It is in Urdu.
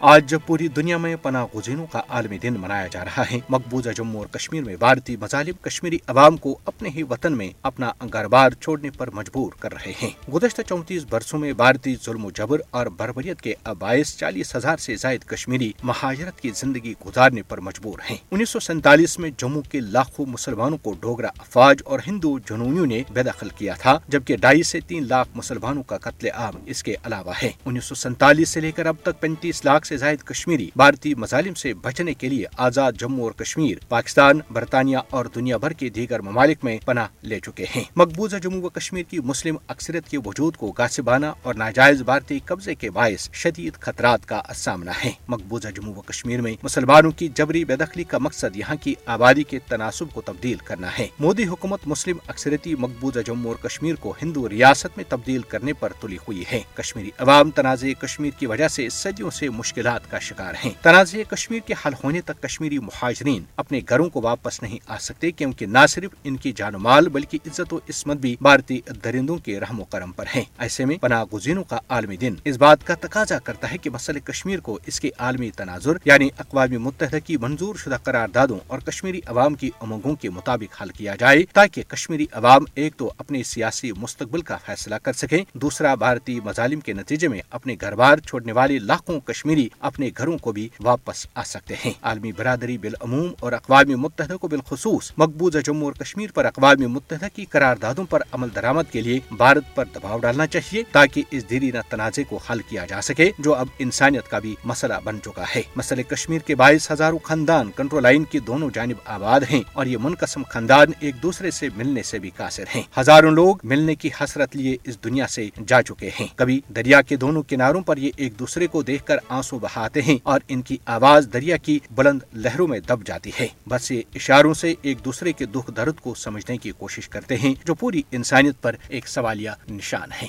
آج جب پوری دنیا میں پناہ گزینوں کا عالمی دن منایا جا رہا ہے، مقبوضہ جموں اور کشمیر میں بھارتی مظالم کشمیری عوام کو اپنے ہی وطن میں اپنا گھر بار چھوڑنے پر مجبور کر رہے ہیں۔ گزشتہ چونتیس برسوں میں بھارتی ظلم و جبر اور بربریت کے باعث چالیس ہزار سے زائد کشمیری مہاجرت کی زندگی گزارنے پر مجبور ہیں۔ انیس سو سینتالیس میں جموں کے لاکھوں مسلمانوں کو ڈوگرا افواج اور ہندو جنونیوں نے بے دخل کیا تھا، جبکہ ڈھائی سے تین لاکھ مسلمانوں کا قتل عام اس کے علاوہ ہے۔ انیس سو سینتالیس سے لے کر اب تک پینتیس لاکھ سے زائد کشمیری بھارتی مظالم سے بچنے کے لیے آزاد جموں اور کشمیر، پاکستان، برطانیہ اور دنیا بھر کے دیگر ممالک میں پناہ لے چکے ہیں۔ مقبوضہ جموں و کشمیر کی مسلم اکثریت کے وجود کو گاسبانہ اور ناجائز بھارتی قبضے کے باعث شدید خطرات کا سامنا ہے۔ مقبوضہ جموں و کشمیر میں مسلمانوں کی جبری بے دخلی کا مقصد یہاں کی آبادی کے تناسب کو تبدیل کرنا ہے۔ مودی حکومت مسلم اکثریتی مقبوضہ جموں اور کشمیر کو ہندو ریاست میں تبدیل کرنے پر تلی ہوئی ہے۔ کشمیری عوام تنازع کشمیر کی وجہ سے صدیوں سے مشکلات کا شکار ہیں۔ تنازع کشمیر کے حل ہونے تک کشمیری مہاجرین اپنے گھروں کو واپس نہیں آ سکتے کیونکہ نہ صرف ان کی جان و مال بلکہ عزت و عصمت بھی بھارتی درندوں کے رحم و کرم پر ہیں۔ ایسے میں پناہ گزینوں کا عالمی دن اس بات کا تقاضا کرتا ہے کہ مسئلہ کشمیر کو اس کے عالمی تناظر یعنی اقوام متحدہ کی منظور شدہ قرار دادوں اور کشمیری عوام کی امنگوں کے مطابق حل کیا جائے تاکہ کشمیری عوام ایک تو اپنے سیاسی مستقبل کا فیصلہ کر سکیں، دوسرا بھارتی مظالم کے نتیجے میں اپنے گھر بار چھوڑنے والے لاکھوں کشمیری اپنے گھروں کو بھی واپس آ سکتے ہیں۔ عالمی برادری بالعموم اور اقوام متحدہ کو بالخصوص مقبوضہ جموں اور کشمیر پر اقوام متحدہ کی قراردادوں پر عمل درآمد کے لیے بھارت پر دباؤ ڈالنا چاہیے تاکہ اس دیرینہ تنازع کو حل کیا جا سکے، جو اب انسانیت کا بھی مسئلہ بن چکا ہے۔ مسئلہ کشمیر کے باعث ہزاروں خاندان کنٹرول لائن کی دونوں جانب آباد ہیں اور یہ منقسم خاندان ایک دوسرے سے ملنے سے بھی قاصر ہیں۔ ہزاروں لوگ ملنے کی حسرت لیے اس دنیا سے جا چکے ہیں۔ کبھی دریا کے دونوں کناروں پر یہ ایک دوسرے کو دیکھ کر آنسو بہاتے ہیں اور ان کی آواز دریا کی بلند لہروں میں دب جاتی ہے۔ بس یہ اشاروں سے ایک دوسرے کے دکھ درد کو سمجھنے کی کوشش کرتے ہیں، جو پوری انسانیت پر ایک سوالیہ نشان ہے